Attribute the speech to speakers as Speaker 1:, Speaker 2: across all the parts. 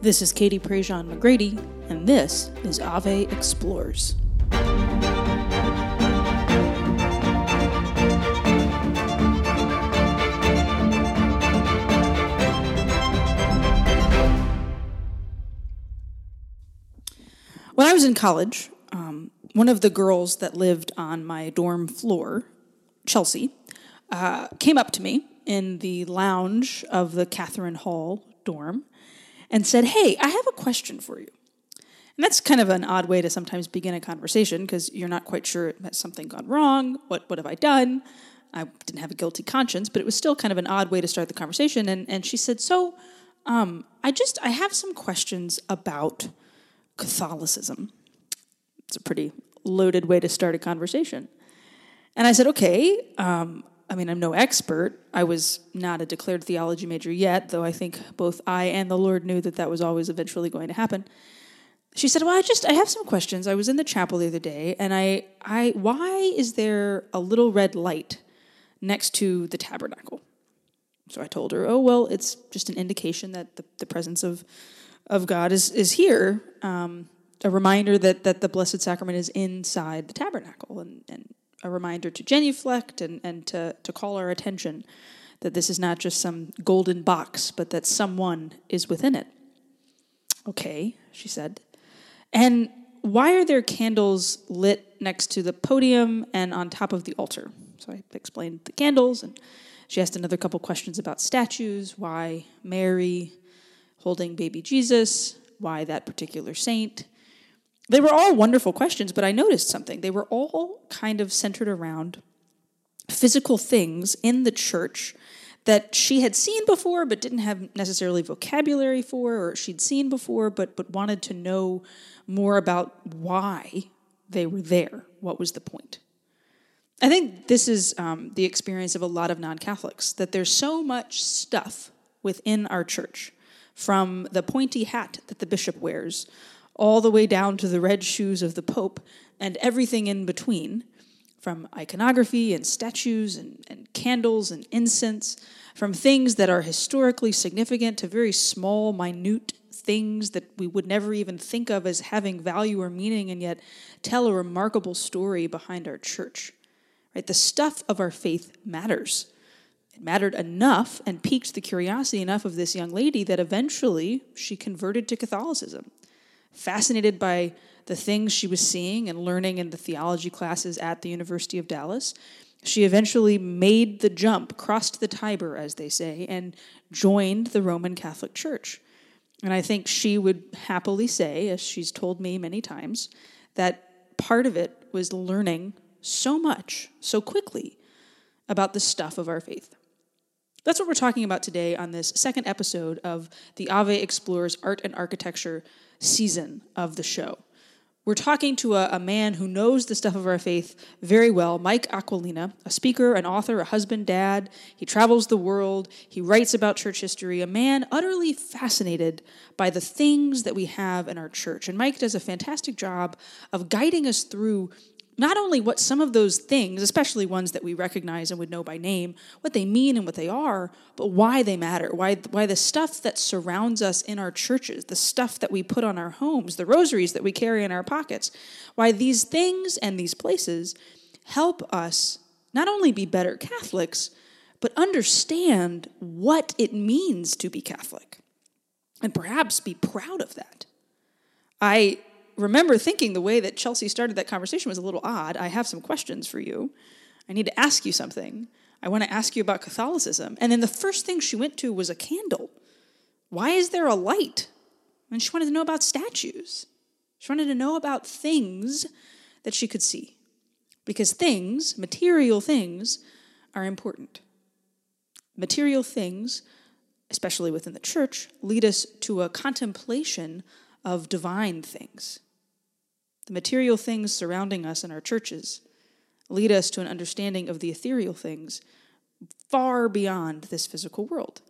Speaker 1: This is Katie Prejean McGrady, and this is Ave Explores. When I was in college, um, one of the girls that lived on my dorm floor, Chelsea, uh, came up to me in the lounge of the Catherine Hall dorm and said, Hey, I have a question for you. And that's kind of an odd way to sometimes begin a conversation because you're not quite sure has something gone wrong? What, what have I done? I didn't have a guilty conscience, but it was still kind of an odd way to start the conversation. And, and she said, So um, I just, I have some questions about Catholicism. It's a pretty loaded way to start a conversation. And I said, okay, um, I mean, I'm no expert. I was not a declared theology major yet, though I think both I and the Lord knew that that was always eventually going to happen. She said, "Well, I just I have some questions. I was in the chapel the other day, and I I why is there a little red light next to the tabernacle?" So I told her, "Oh, well, it's just an indication that the, the presence of of God is is here. Um, a reminder that that the Blessed Sacrament is inside the tabernacle, and, and a reminder to genuflect and, and to, to call our attention that this is not just some golden box, but that someone is within it. Okay, she said. And why are there candles lit next to the podium and on top of the altar? So I explained the candles, and she asked another couple questions about statues, why Mary holding baby Jesus, why that particular saint. They were all wonderful questions, but I noticed something. They were all kind of centered around physical things in the church that she had seen before but didn't have necessarily vocabulary for or she'd seen before but but wanted to know more about why they were there what was the point i think this is um, the experience of a lot of non-catholics that there's so much stuff within our church from the pointy hat that the bishop wears all the way down to the red shoes of the Pope and everything in between, from iconography and statues and, and candles and incense, from things that are historically significant to very small, minute things that we would never even think of as having value or meaning and yet tell a remarkable story behind our church. Right? The stuff of our faith matters. It mattered enough and piqued the curiosity enough of this young lady that eventually she converted to Catholicism fascinated by the things she was seeing and learning in the theology classes at the University of Dallas. She eventually made the jump, crossed the Tiber, as they say, and joined the Roman Catholic Church. And I think she would happily say, as she's told me many times, that part of it was learning so much, so quickly, about the stuff of our faith. That's what we're talking about today on this second episode of the Ave Explores Art and Architecture season of the show. We're talking to a, a, man who knows the stuff of our faith very well, Mike Aquilina, a speaker, an author, a husband, dad. He travels the world, he writes about church history, a man utterly fascinated by the things that we have in our church. And Mike does a fantastic job of guiding us through not only what some of those things, especially ones that we recognize and would know by name, what they mean and what they are, but why they matter, why, why the stuff that surrounds us in our churches, the stuff that we put on our homes, the rosaries that we carry in our pockets, why these things and these places help us not only be better Catholics, but understand what it means to be Catholic and perhaps be proud of that. I remember thinking the way that Chelsea started that conversation was a little odd. I have some questions for you. I need to ask you something. I want to ask you about Catholicism. And then the first thing she went to was a candle. Why is there a light? And she wanted to know about statues. She wanted to know about things that she could see. Because things, material things, are important. Material things, especially within the church, lead us to a contemplation of divine things. The material things surrounding us in our churches lead us to an understanding of the ethereal things far beyond this physical world.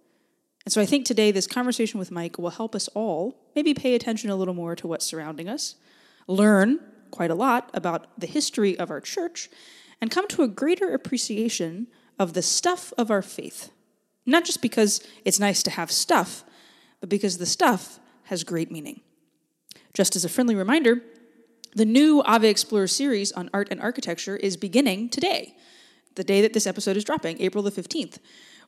Speaker 1: And so I think today this conversation with Mike will help us all maybe pay attention a little more to what's surrounding us, learn quite a lot about the history of our church, and come to a greater appreciation of the stuff of our faith. Not just because it's nice to have stuff, but because the stuff has great meaning. Just as a friendly reminder, the new Ave Explorer series on art and architecture is beginning today, the day that this episode is dropping, April the 15th.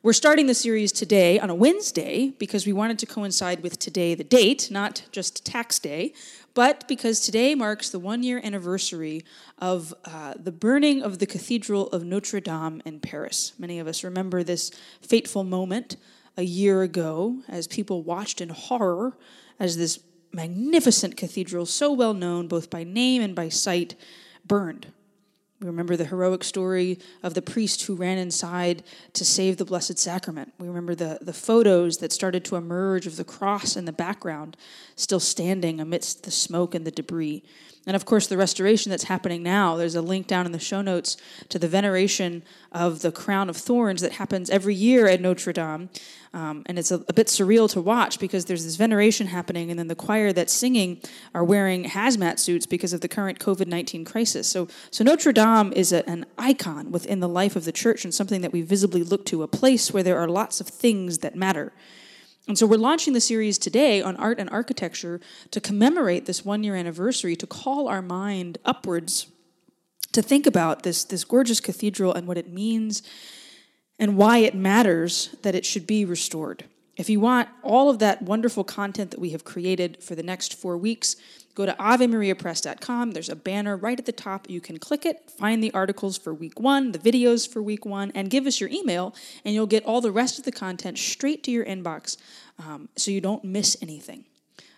Speaker 1: We're starting the series today on a Wednesday because we wanted to coincide with today, the date, not just tax day, but because today marks the one year anniversary of uh, the burning of the Cathedral of Notre Dame in Paris. Many of us remember this fateful moment a year ago as people watched in horror as this magnificent cathedral, so well known both by name and by sight, burned we remember the heroic story of the priest who ran inside to save the Blessed Sacrament. We remember the, the photos that started to emerge of the cross in the background, still standing amidst the smoke and the debris. And of course, the restoration that's happening now, there's a link down in the show notes to the veneration of the crown of thorns that happens every year at Notre Dame. Um, and it's a, a, bit surreal to watch because there's this veneration happening, and then the choir that's singing are wearing hazmat suits because of the current COVID 19 crisis. So, so Notre Dame is a, an icon within the life of the church and something that we visibly look to, a place where there are lots of things that matter. And so we're launching the series today on art and architecture to commemorate this one year anniversary, to call our mind upwards, to think about this, this gorgeous cathedral and what it means and why it matters that it should be restored. If you want all of that wonderful content that we have created for the next four weeks, go to avemariapress.com. There's a banner right at the top. You can click it, find the articles for week one, the videos for week one, and give us your email, and you'll get all the rest of the content straight to your inbox um, so you don't miss anything.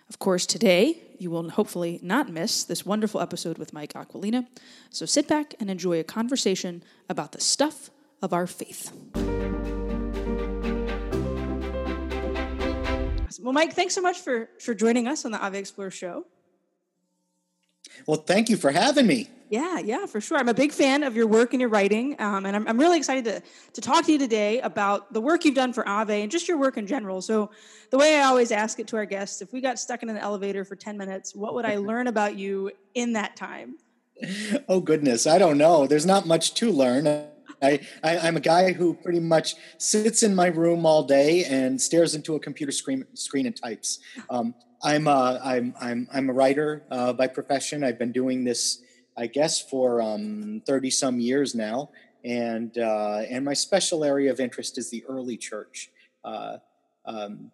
Speaker 1: Of course, today you will hopefully not miss this wonderful episode with Mike Aquilina. So sit back and enjoy a conversation about the stuff of our faith. Well, Mike, thanks so much for for joining us on the Ave Explorer show.
Speaker 2: Well, thank you for having me.
Speaker 1: Yeah, yeah, for sure. I'm a big fan of your work and your writing, um, and I'm, I'm really excited to, to talk to you today about the work you've done for Ave and just your work in general. So, the way I always ask it to our guests if we got stuck in an elevator for 10 minutes, what would I learn about you in that time?
Speaker 2: Oh, goodness. I don't know. There's not much to learn. I, I, am a guy who pretty much sits in my room all day and stares into a computer screen, screen and types. Um, I'm, a, I'm, I'm, I'm a writer uh, by profession. I've been doing this, I guess, for 30 um, some years now. And, uh, and my special area of interest is the early church. Uh, um,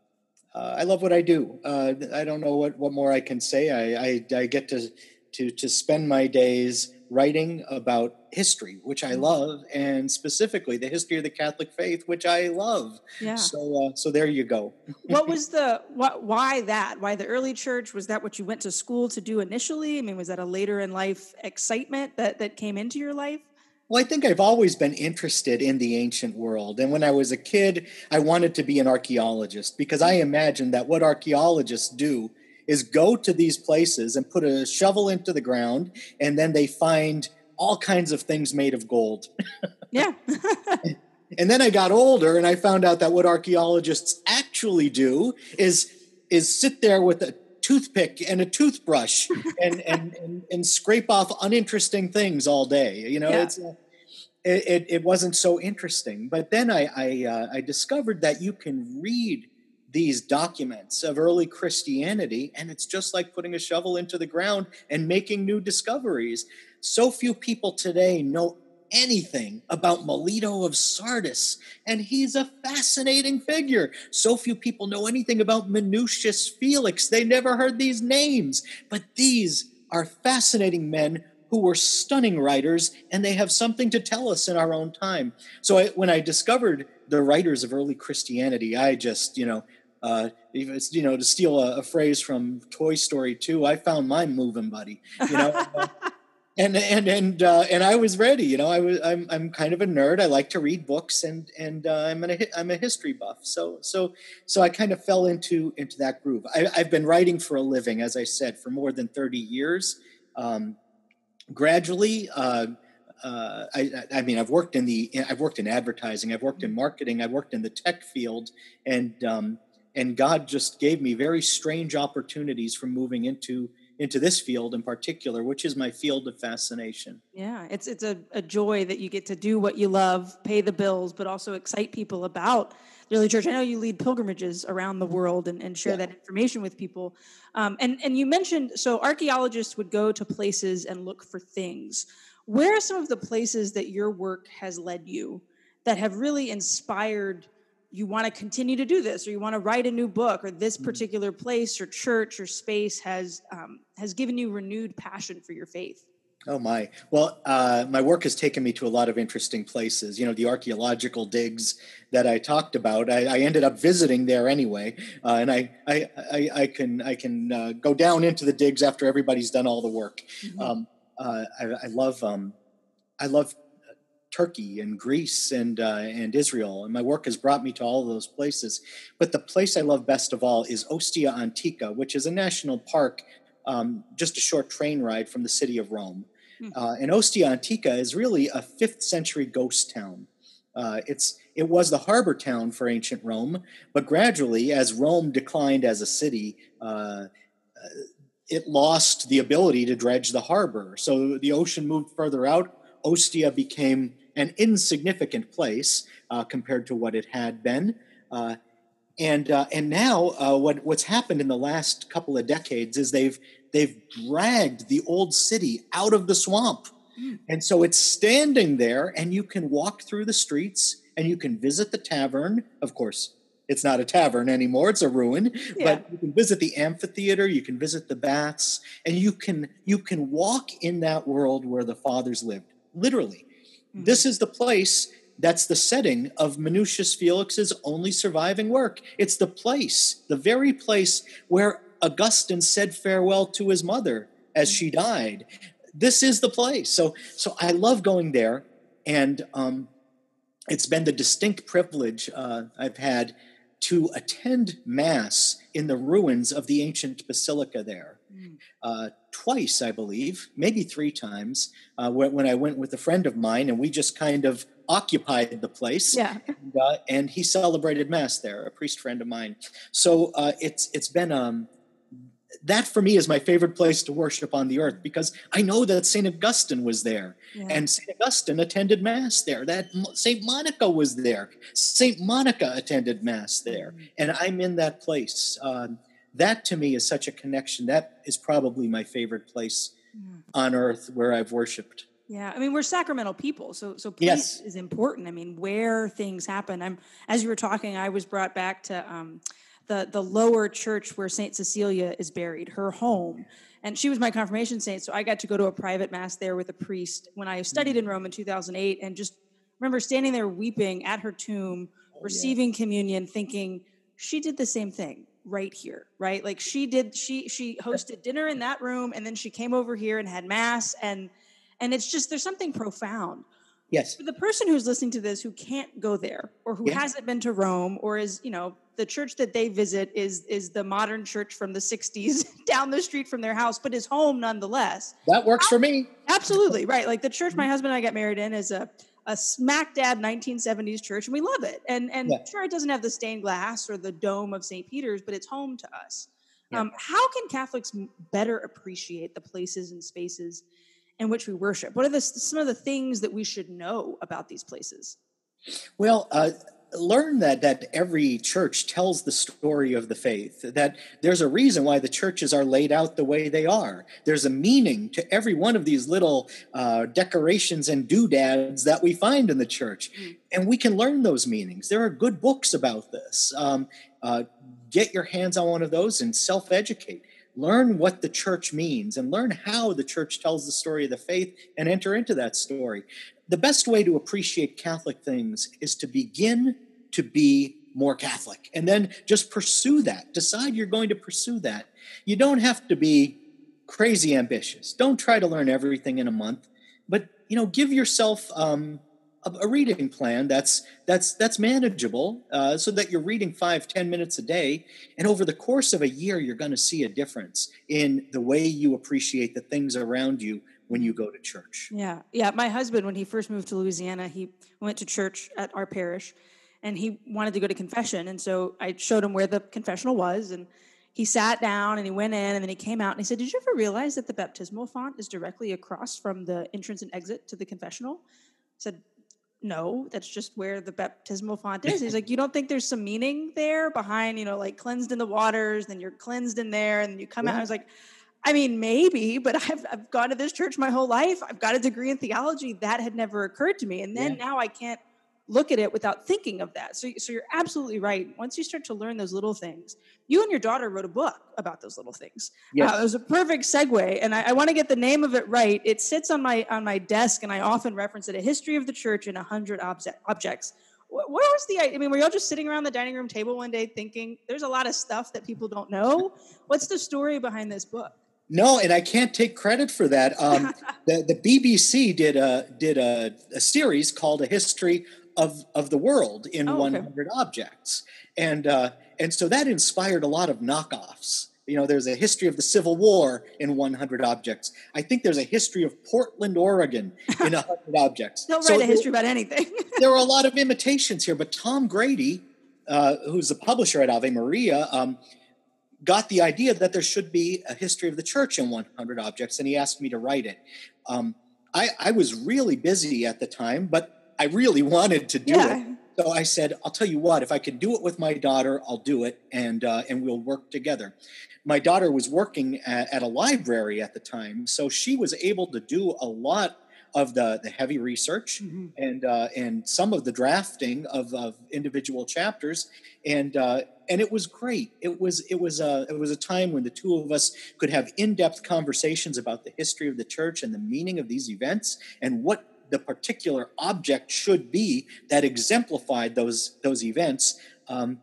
Speaker 2: uh, I love what I do. Uh, I don't know what, what more I can say. I, I, I get to, to, to spend my days writing about history, which I mm. love, and specifically the history of the Catholic faith, which I love. Yeah. So, uh, so there you go.
Speaker 1: what was the what? Why that? Why the early church? Was that what you went to school to do initially? I mean, was that a later in life excitement that that came into your life?
Speaker 2: Well, I think I've always been interested in the ancient world. And when I was a kid, I wanted to be an archaeologist because I imagined that what archaeologists do is go to these places and put a shovel into the ground, and then they find all kinds of things made of gold.
Speaker 1: yeah.
Speaker 2: and then I got older and I found out that what archaeologists actually do is is sit there with a toothpick and a toothbrush and, and, and, and, scrape off uninteresting things all day. You know, yeah. it's uh, it, it wasn't so interesting. But then I I, uh, I discovered that you can read these documents of early Christianity, and it's just like putting a shovel into the ground and making new discoveries. So few people today know anything about Melito of Sardis, and he's a fascinating figure. So few people know anything about Minucius Felix. They never heard these names, but these are fascinating men who were stunning writers, and they have something to tell us in our own time. So I, when I discovered the writers of early Christianity, I just, you know, uh, you know, to steal a, a, phrase from Toy Story 2, I found my moving buddy, you know. and and and uh, and I was ready. You know, I was I'm I'm kind of a nerd. I like to read books, and and uh, I'm a I'm a history buff. So so so I kind of fell into into that groove. I, have been writing for a living, as I said, for more than thirty years. Um, gradually. Uh, uh, I, I, mean, I've worked in the, I've worked in advertising, I've worked in marketing, I've worked in the tech field, and um, and God just gave me very strange opportunities from moving into into this field in particular, which is my field of fascination.
Speaker 1: Yeah, it's it's a, a joy that you get to do what you love, pay the bills, but also excite people about the early church. I know you lead pilgrimages around the world and, and share yeah. that information with people. Um, and, and you mentioned so archaeologists would go to places and look for things. Where are some of the places that your work has led you that have really inspired you want to continue to do this or you want to write a new book or this mm. particular place or church or space has um, has given you renewed passion for your faith
Speaker 2: Oh my! Well, uh, my work has taken me to a lot of interesting places. You know, the archaeological digs that I talked about. I, I ended up visiting there anyway, uh, and I, I, I, I, can I can uh, go down into the digs after everybody's done all the work. Mm-hmm. Um, uh, I, I, love um, I love Turkey and Greece and uh, and Israel, and my work has brought me to all of those places. But the place I love best of all is Ostia Antica, which is a national park um, just a short train ride from the city of Rome. Hmm. Uh, and Ostia Antica is really a fifth century ghost town. Uh, it's it was the harbor town for ancient Rome, but gradually, as Rome declined as a city, uh, it lost the ability to dredge the harbor. So the ocean moved further out. Ostia became an insignificant place uh, compared to what it had been. Uh, and uh, and now uh, what what's happened in the last couple of decades is they've they've dragged the old city out of the swamp, mm. and so it's standing there, and you can walk through the streets and you can visit the tavern. Of course, it's not a tavern anymore; it's a ruin. Yeah. But you can visit the amphitheater, you can visit the baths, and you can you can walk in that world where the fathers lived. Literally, mm. this is the place that's the setting of Minucius Felix's only surviving work. It's the place, the very place where Augustine said farewell to his mother as she died. This is the place. So, so I love going there, and um, it's been the distinct privilege uh, I've had to attend mass in the ruins of the ancient basilica there. Mm. Uh, twice, I believe, maybe three times, uh, when, when, I went with a friend of mine, and we just kind of occupied the place.
Speaker 1: Yeah.
Speaker 2: And, uh, and, he celebrated mass there, a priest friend of mine. So uh, it's it's been um, that for me is my favorite place to worship on the earth because I know that Saint Augustine was there, yeah. and Saint Augustine attended mass there. That Saint Monica was there. Saint Monica attended mass there, mm-hmm. and I'm in that place. Um, that to me is such a connection. That is probably my favorite place on earth where I've worshipped.
Speaker 1: Yeah, I mean we're sacramental people, so so place yes. is important. I mean where things happen. I'm as you were talking, I was brought back to um, the the lower church where Saint Cecilia is buried, her home, and she was my confirmation saint. So I got to go to a private mass there with a priest when I studied in Rome in 2008, and just remember standing there weeping at her tomb, oh, receiving yeah. communion, thinking she did the same thing right here right? Like she did she she hosted dinner in that room and then she came over here and had mass and and it's just there's something profound.
Speaker 2: Yes.
Speaker 1: For the person who's listening to this who can't go there or who hasn't been to rome or is you know the church that they visit is is the modern church from the 60s down the street from their house but is home nonetheless.
Speaker 2: That works for me.
Speaker 1: Absolutely right. Like the church my husband and i got married in is a a smack dab 1970s church and we love it and and yeah. sure it doesn't have the stained glass or the dome of st peter's but it's home to us yeah. um, how can catholics better appreciate the places and spaces in which we worship? What are the, some of the things that we should know about these places?
Speaker 2: Well, uh, learn that that every church tells the story of the faith that there's a reason why the churches are laid out the way they are. There's a meaning to every one of these little uh, decorations and doodads that we find in the church. Mm. and we can learn those meanings. There are good books about this. Um, uh, get your hands on one of those and self-educate learn what the church means and learn how the church tells the story of the faith and enter into that story. The best way to appreciate Catholic things is to begin to be more Catholic and then just pursue that. Decide you're going to pursue that. You don't have to be crazy ambitious. Don't try to learn everything in a month, but you know, give yourself um, a, reading plan that's that's that's manageable uh, so that you're reading five ten minutes a day and over the course of a year you're going to see a difference in the way you appreciate the things around you when you go to church.
Speaker 1: Yeah yeah my husband when he first moved to louisiana he went to church at our parish and he wanted to go to confession and so i showed him where the confessional was and he sat down and he went in and then he came out and he said did you ever realize that the baptismal font is directly across from the entrance and exit to the confessional? I said no, that's just where the baptismal font is. He's like, you don't think there's some meaning there behind, you know, like cleansed in the waters, then you're cleansed in there, and you come yeah. out. I was like, I mean, maybe, but I've, I've gone to this church my whole life. I've got a degree in theology. That had never occurred to me. And then yeah. now I can't look at it without thinking of that. So, so you're absolutely right. Once you start to learn those little things, you and your daughter wrote a book about those little things. Yeah, uh, it was a perfect segue, and I, I want to get the name of it right. It sits on my on my desk, and I often reference it: "A History of the Church in a Hundred Objects." What was the? I mean, were y'all just sitting around the dining room table one day thinking, "There's a lot of stuff that people don't know"? What's the story behind this book?
Speaker 2: No, and I can't take credit for that. Um, the, the BBC did a did a, a, series called "A History of of the world in oh, 100 objects. And uh, and so that inspired a lot of knockoffs. You know there's a history of the civil war in 100 objects. I think there's a history of portland oregon in 100 objects.
Speaker 1: Don't so write a history about anything.
Speaker 2: There are a lot of imitations here but tom grady uh, who's the publisher at ave maria um, got the idea that there should be a history of the church in 100 objects and he asked me to write it. Um, I, I was really busy at the time but I really wanted to do yeah. it. So I said, I'll tell you what, if I can do it with my daughter, I'll do it and uh, and we'll work together. My daughter was working at, at, a library at the time, so she was able to do a lot of the, the heavy research mm-hmm. and uh, and some of the drafting of, of individual chapters and uh, and it was great. It was it was a it was a time when the two of us could have in depth conversations about the history of the church and the meaning of these events and what the particular object should be that exemplified those those events. Um,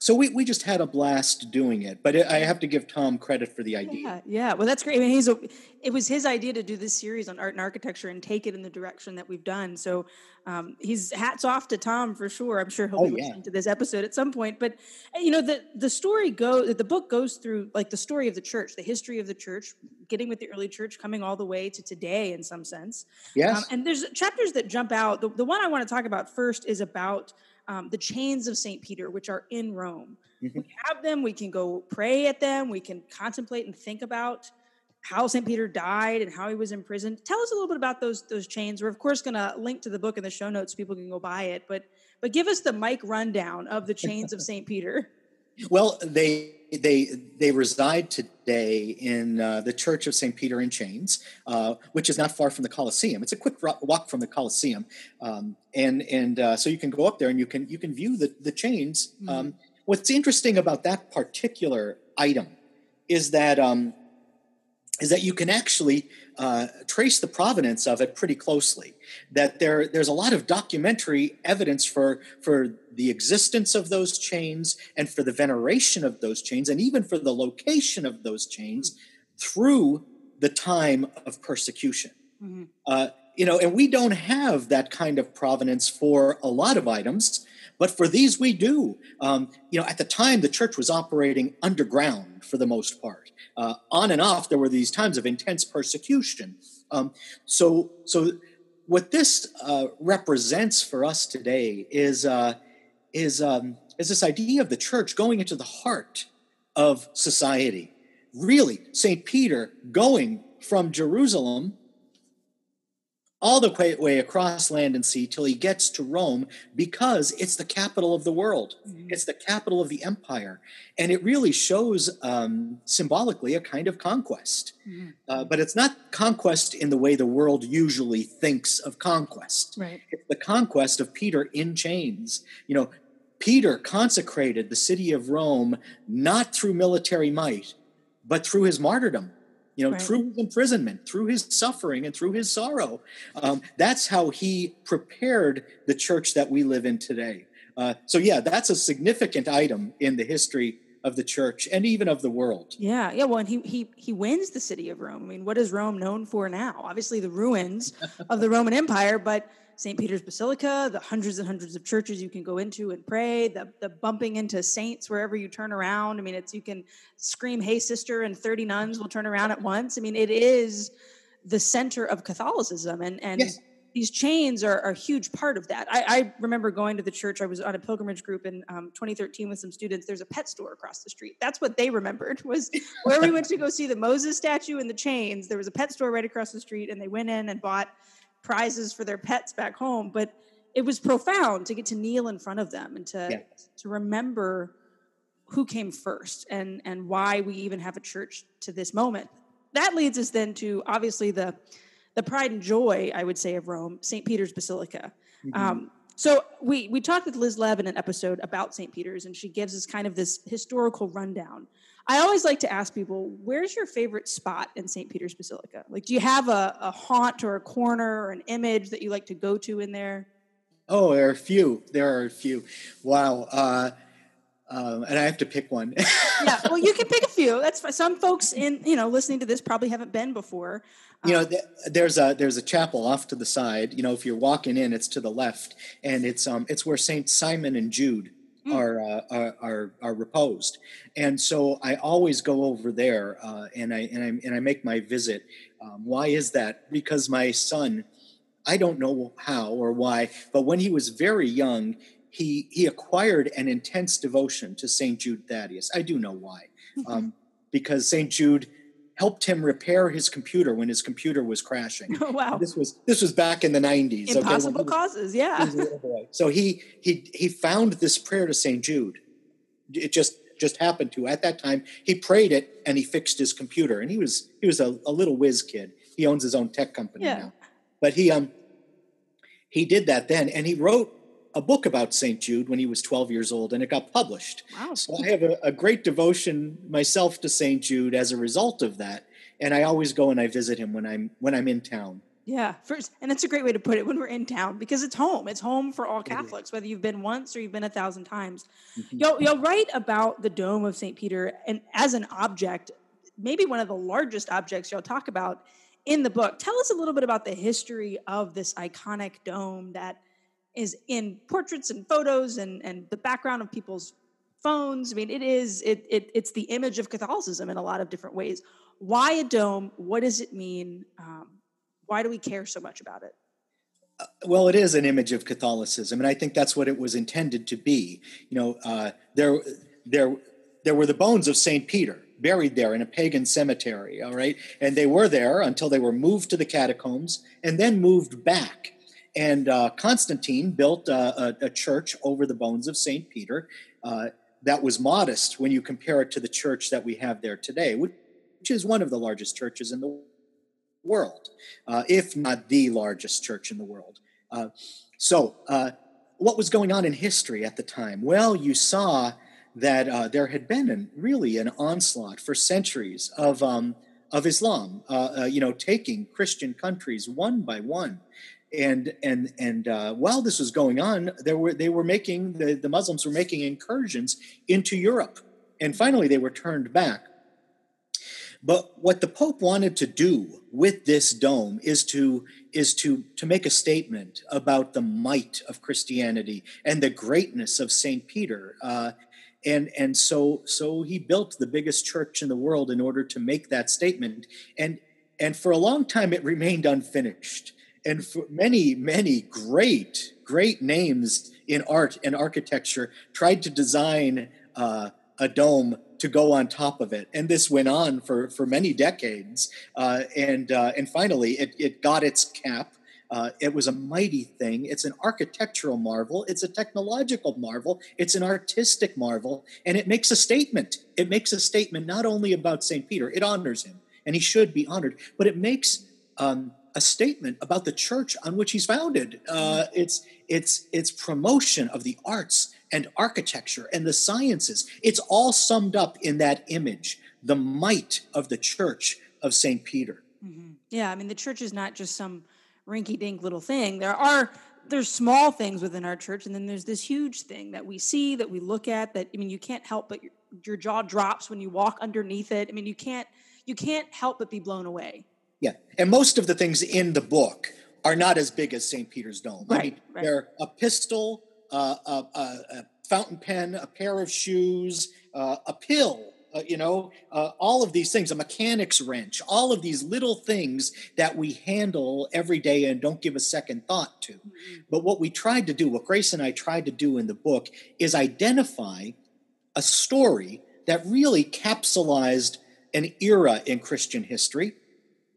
Speaker 2: so we, we just had a blast doing it but i have to give tom credit for the idea.
Speaker 1: Yeah, yeah. Well that's great. I mean he's a, it was his idea to do this series on art and architecture and take it in the direction that we've done. So um, he's hats off to tom for sure. I'm sure he'll oh, be listening to this episode at some point. But you know the the story goes the book goes through like the story of the church the history of the church getting with the early church coming all the way to today in some sense.
Speaker 2: Yes. Um,
Speaker 1: and there's chapters that jump out. The, the one i want to talk about first is about um, the chains of St. Peter, which are in Rome. Mm-hmm. We have them, we can go pray at them, we can contemplate and think about how St. Peter died and how he was imprisoned. Tell us a little bit about those those chains. We're of course going to link to the book in the show notes so people can go buy it, but but give us the Mike rundown of the chains of St. Peter.
Speaker 2: Well, they they they reside today in uh, the Church of St. Peter in Chains, uh, which is not far from the Colosseum. It's a quick walk from the Colosseum, um, and and uh, so you can go up there and you can you can view the the chains. Mm-hmm. Um, what's interesting about that particular item is that um, is that you can actually uh, trace the provenance of it pretty closely. That there, there's a lot of documentary evidence for, for the existence of those chains and for the veneration of those chains and even for the location of those chains through the time of persecution. Mm-hmm. Uh, you know, and we don't have that kind of provenance for a lot of items. But for these, we do. Um, you know, at the time, the church was operating underground for the most part. Uh, on and off, there were these times of intense persecution. Um, so, so what this uh, represents for us today is uh, is um, is this idea of the church going into the heart of society. Really, Saint Peter going from Jerusalem all the way across land and sea till he gets to Rome because it's the capital of the world. Mm-hmm. It's the capital of the empire. And it really shows um, symbolically a kind of conquest. Mm-hmm. Uh, but it's not conquest in the way the world usually thinks of conquest.
Speaker 1: Right.
Speaker 2: It's the conquest of Peter in chains. You know, Peter consecrated the city of Rome not through military might, but through his martyrdom you know, right. through his imprisonment, through his suffering, and through his sorrow. Um, that's how he prepared the church that we live in today. Uh, so, yeah, that's a significant item in the history of the church and even of the world.
Speaker 1: Yeah, yeah. Well, and he he he wins the city of Rome. I mean, what is Rome known for now? Obviously, the ruins of the Roman Empire, but St. Peter's Basilica, the hundreds and hundreds of churches you can go into and pray, the, the bumping into saints wherever you turn around. I mean, it's you can scream, hey, sister, and 30 nuns will turn around at once. I mean, it is the center of Catholicism. And, and yes. these chains are, are, a huge part of that. I, I, remember going to the church, I was on a pilgrimage group in um, 2013 with some students. There's a pet store across the street. That's what they remembered was where we went to go see the Moses statue and the chains. There was a pet store right across the street, and they went in and bought – prizes for their pets back home. But it was profound to get to kneel in front of them and to to remember who came first and and why we even have a church to this moment. That leads us then to obviously the the pride and joy, I would say, of Rome, St. Peter's Basilica. Um, so we we talked with Liz Lev in an episode about St. Peter's, and she gives us kind of this historical rundown. I always like to ask people, where's your favorite spot in St. Peter's Basilica? Like, do you have a, a haunt or a corner or an image that you like to go to in there?
Speaker 2: Oh, there are a few. There are a few. Wow. Uh, um, and I have to pick one.
Speaker 1: yeah, well, you can pick a few. That's fine. Some folks in you know listening to this probably haven't been before.
Speaker 2: you know, th- there's a there's a chapel off to the side. You know, if you're walking in, it's to the left, and it's um it's where Saint Simon and Jude are, uh, are are are reposed. And so I always go over there, uh, and I and I and I make my visit. Um, why is that? Because my son, I don't know how or why, but when he was very young, he he acquired an intense devotion to Saint Jude Thaddeus. I do know why, um, because Saint Jude helped him repair his computer when his computer was crashing.
Speaker 1: Oh, wow.
Speaker 2: This was this was back in the nineties.
Speaker 1: Impossible causes, yeah.
Speaker 2: So he he he found this prayer to Saint Jude. It just just happened to at that time. He prayed it and he fixed his computer. And he was he was a, a little whiz kid. He owns his own tech company
Speaker 1: Yeah.
Speaker 2: now. But he um he did that then, and he wrote a book about Saint Jude when he was 12 years old, and it got published.
Speaker 1: Wow.
Speaker 2: So I have a, a great devotion myself to Saint Jude as a result of that, and I always go and I visit him when I'm when I'm in town.
Speaker 1: Yeah, first, and that's a great way to put it when we're in town because it's home. It's home for all Catholics, whether you've been once or you've been a thousand times. Mm-hmm. You'll, you'll write about the dome of St. Peter and as an object, maybe one of the largest objects you'll talk about in the book. Tell us a little bit about the history of this iconic dome that is in portraits and photos and, and the background of people's phones. I mean, it is it, it it's the image of Catholicism in a lot of different ways. Why a dome? What does it mean? Um, why do we care so much about it?
Speaker 2: Well, it is an image of Catholicism, and I think that's what it was intended to be. You know, uh, there, there, there were the bones of Saint Peter buried there in a pagan cemetery. All right, and they were there until they were moved to the catacombs and then moved back. And uh, Constantine built a, a, church over the bones of Saint Peter uh, that was modest when you compare it to the church that we have there today, which is one of the largest churches in the world, uh, if not the largest church in the world. Uh, so, uh, what was going on in history at the time? Well, you saw that uh, there had been an, really an onslaught for centuries of um, of Islam, you know, taking Christian countries one by one. And and and uh, while this was going on, there were they were making the, the Muslims were making incursions into Europe, and finally they were turned back. But what the Pope wanted to do with this dome is to is to to make a statement about the might of Christianity and the greatness of Saint Peter. Uh, and and so so he built the biggest church in the world in order to make that statement. And and for a long time it remained unfinished. And many many great great names in art and architecture tried to design uh, a dome to go on top of it. And this went on for, for many decades. Uh, and, uh, and finally, it, it got its cap. Uh, it was a mighty thing. It's an architectural marvel. It's a technological marvel. It's an artistic marvel. And it makes a statement. It makes a statement not only about St. Peter, it honors him, and he should be honored, but it makes um, a statement about the church on which he's founded. Uh, it's, it's, it's promotion of the arts and architecture and the sciences. It's all summed up in that image, the might of the church of St. Peter.
Speaker 1: Yeah, I mean, the church is not just some rinky-dink little thing. There are there's small things within our church, and then there's this huge thing that we see, that we look at. That I mean, you can't help but your, your jaw drops when you walk underneath it. I mean, you can't you can't help but be blown away.
Speaker 2: Yeah. And most of the things in the book are not as big as St. Peter's Dome. I
Speaker 1: Right,
Speaker 2: mean,
Speaker 1: right.
Speaker 2: they're a pistol, uh, a, a, a fountain pen, a pair of shoes, uh, a pill, uh, you know, uh, all of these things, a mechanic's wrench, all of these little things that we handle every day and don't give a second thought to. But what we tried to do, what Grace and I tried to do in the book, is identify a story that really capsulized an era in Christian history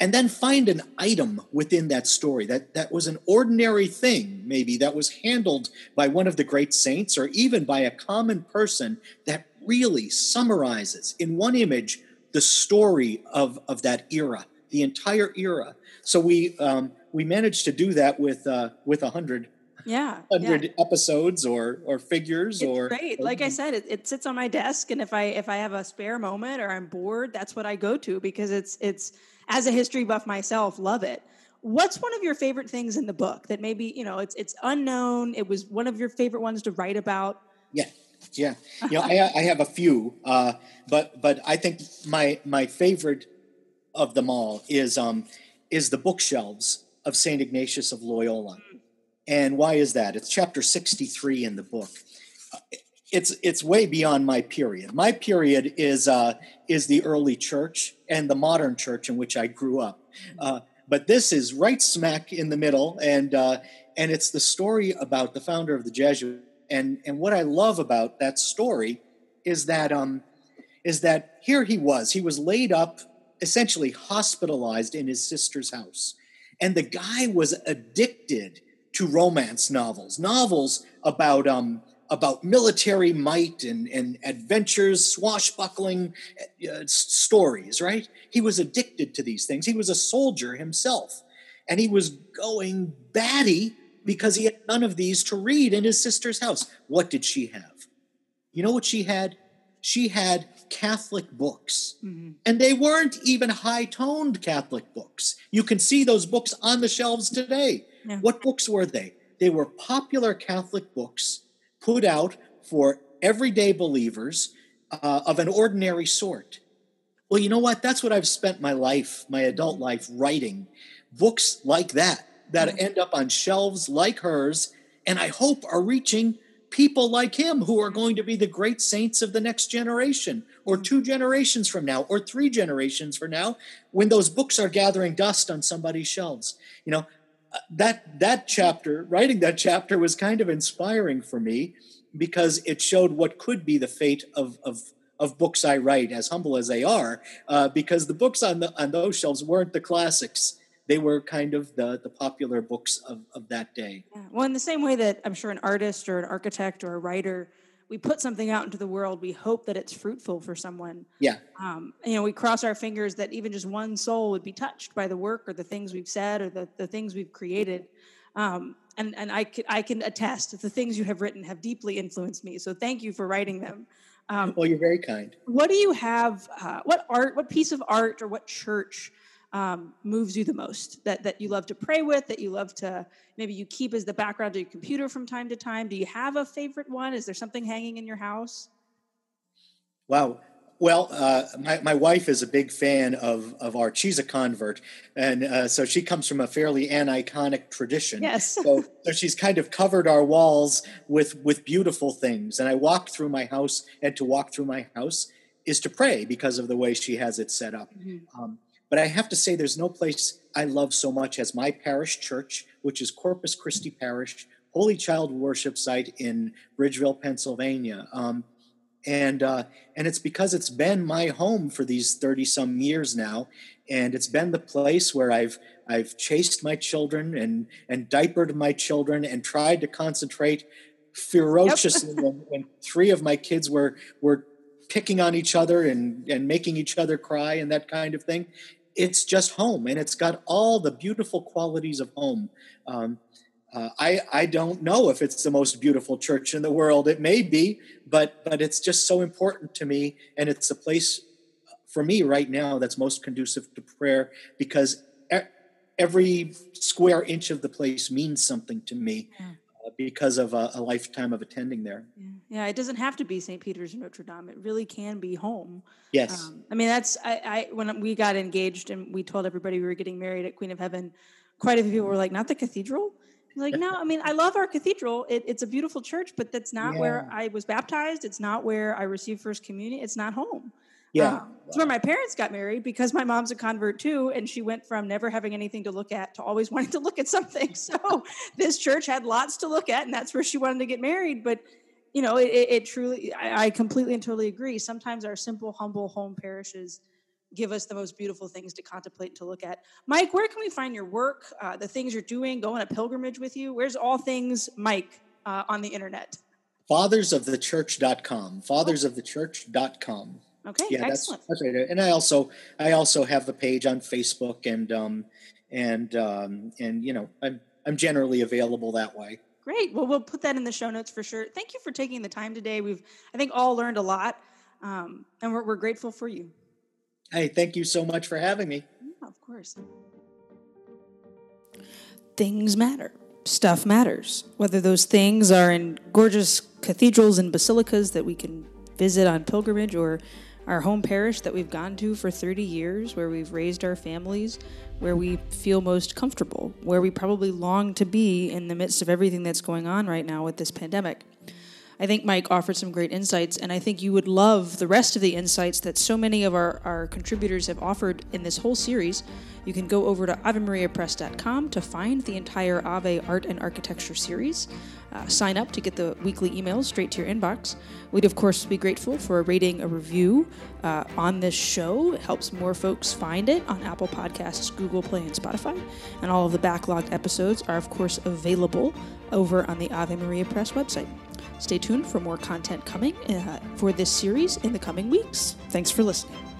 Speaker 2: and then find an item within that story that that was an ordinary thing maybe that was handled by one of the great saints or even by a common person that really summarizes in one image the story of of that era the entire era so we um, we managed to do that with uh, with a hundred
Speaker 1: yeah,
Speaker 2: hundred
Speaker 1: yeah.
Speaker 2: episodes or or figures
Speaker 1: It's
Speaker 2: or
Speaker 1: great. Like I said, it, it sits on my desk, and if I if I have a spare moment or I'm bored, that's what I go to because it's it's as a history buff myself, love it. What's one of your favorite things in the book that maybe you know it's it's unknown? It was one of your favorite ones to write about.
Speaker 2: Yeah, yeah. You know, I, I have a few, uh, but but I think my my favorite of them all is um is the bookshelves of Saint Ignatius of Loyola. And why is that? It's chapter sixty three in the book. It's it's way beyond my period. My period is uh, is the early church and the modern church in which I grew up. Uh, but this is right smack in the middle, and uh, and it's the story about the founder of the Jesuit. And and what I love about that story is that um is that here he was. He was laid up, essentially hospitalized in his sister's house, and the guy was addicted to romance novels, novels about um about military might and, and adventures, swashbuckling uh, stories, right? He was addicted to these things. He was a soldier himself. And he was going batty because he had none of these to read in his sister's house. What did she have? You know what she had? She had Catholic books. And they weren't even high toned Catholic books. You can see those books on the shelves today.
Speaker 1: Yeah.
Speaker 2: What books were they? They were popular Catholic books put out for everyday believers uh, of an ordinary sort. Well, you know what? That's what I've spent my life, my adult life, writing books like that, that end up on shelves like hers, and I hope are reaching people like him who are going to be the great saints of the next generation, or two generations from now, or three generations from now, when those books are gathering dust on somebody's shelves. You know, that that chapter, writing that chapter, was kind of inspiring for me because it showed what could be the fate of of of books I write, as humble as they are, uh, because the books on the on those shelves weren't the classics; they were kind of the the popular books of of that day.
Speaker 1: Yeah. Well, in the same way that I'm sure an artist or an architect or a writer, we put something out into the world, we hope that it's fruitful for someone.
Speaker 2: Yeah,
Speaker 1: Um, you know, we cross our fingers that even just one soul would be touched by the work or the things we've said or the, the things we've created. Um, and and I, can, I can attest that the things you have written have deeply influenced me. So thank you for writing them. Um,
Speaker 2: well, you're very kind.
Speaker 1: what do you have? Uh, what art? What piece of art or what church um, moves you the most? That that you love to pray with? That you love to maybe you keep as the background of your computer from time to time? Do you have a favorite one? Is there something hanging in your house?
Speaker 2: Wow. Well, uh, my, my wife is a big fan of, of art. She's a convert. And uh, so she comes from a fairly aniconic tradition.
Speaker 1: Yes.
Speaker 2: so, so she's kind of covered our walls with, with beautiful things. And I walk through my house, and to walk through my house is to pray because of the way she has it set up. Um, but I have to say, there's no place I love so much as my parish church, which is Corpus Christi Parish, Holy Child worship site in Bridgeville, Pennsylvania. Um, and uh, and it's because it's been my home for these 30 some years now and it's been the place where i've i've chased my children and and diapered my children and tried to concentrate ferociously when, when three of my kids were were picking on each other and and making each other cry and that kind of thing it's just home and it's got all the beautiful qualities of home. Um, uh, I, I don't know if it's the most beautiful church in the world. It may be, but but it's just so important to me, and it's a place for me right now that's most conducive to prayer because every square inch of the place means something to me. Uh, because of a, a lifetime of attending there.
Speaker 1: Yeah, it doesn't have to be St. Peter's or Notre Dame. It really can be home.
Speaker 2: Yes,
Speaker 1: Um, I mean, that's I, I when we got engaged and we told everybody we were getting married at Queen of Heaven. Quite a few people were like, "Not the cathedral." Like, no, I mean, I love our cathedral. It, it's a beautiful church, but that's not where I was baptized. It's not where I received first communion. It's not home.
Speaker 2: Yeah,
Speaker 1: Um, it's where my parents got married because my mom's a convert too, and she went from never having anything to look at to always wanting to look at something. So this church had lots to look at, and that's where she wanted to get married. But you know, it, it, truly, I, I completely and totally agree. Sometimes our simple, humble home parishes give us the most beautiful things to contemplate and to look at. Mike, where can we find your work, uh, the things you're doing, going a pilgrimage with you? Where's all things Mike uh, on the internet?
Speaker 2: Fathersofthechurch.com. Fathersofthechurch.com.
Speaker 1: Okay,
Speaker 2: yeah,
Speaker 1: excellent.
Speaker 2: that's that's right. And I also I also have the page on Facebook and um and um and you know I'm I'm generally available that way.
Speaker 1: Great. Well, we'll put that in the show notes for sure. Thank you for taking the time today. We've I think all learned a lot, um, and we're, we're grateful for you.
Speaker 2: Hey, thank you so much for having me.
Speaker 1: Yeah, of course. Things matter. Stuff matters. Whether those things are in gorgeous cathedrals and basilicas that we can visit on pilgrimage or our home parish that we've gone to for 30 years, where we've raised our families, where we feel most comfortable, where we probably long to be in the midst of everything that's going on right now with this pandemic. I think Mike offered some great insights, and I think you would love the rest of the insights that so many of our, our contributors have offered in this whole series. You can go over to AveMariaPress.com to find the entire Ave Art and Architecture series. Uh, sign up to get the weekly emails straight to your inbox. We'd, of course, be grateful for a rating, a review uh, on this show. It helps more folks find it on Apple Podcasts, Google Play, and Spotify. And all of the backlogged episodes are, of course, available over on the Ave Maria Press website. Stay tuned for more content coming uh, for this series in the coming weeks. Thanks for listening.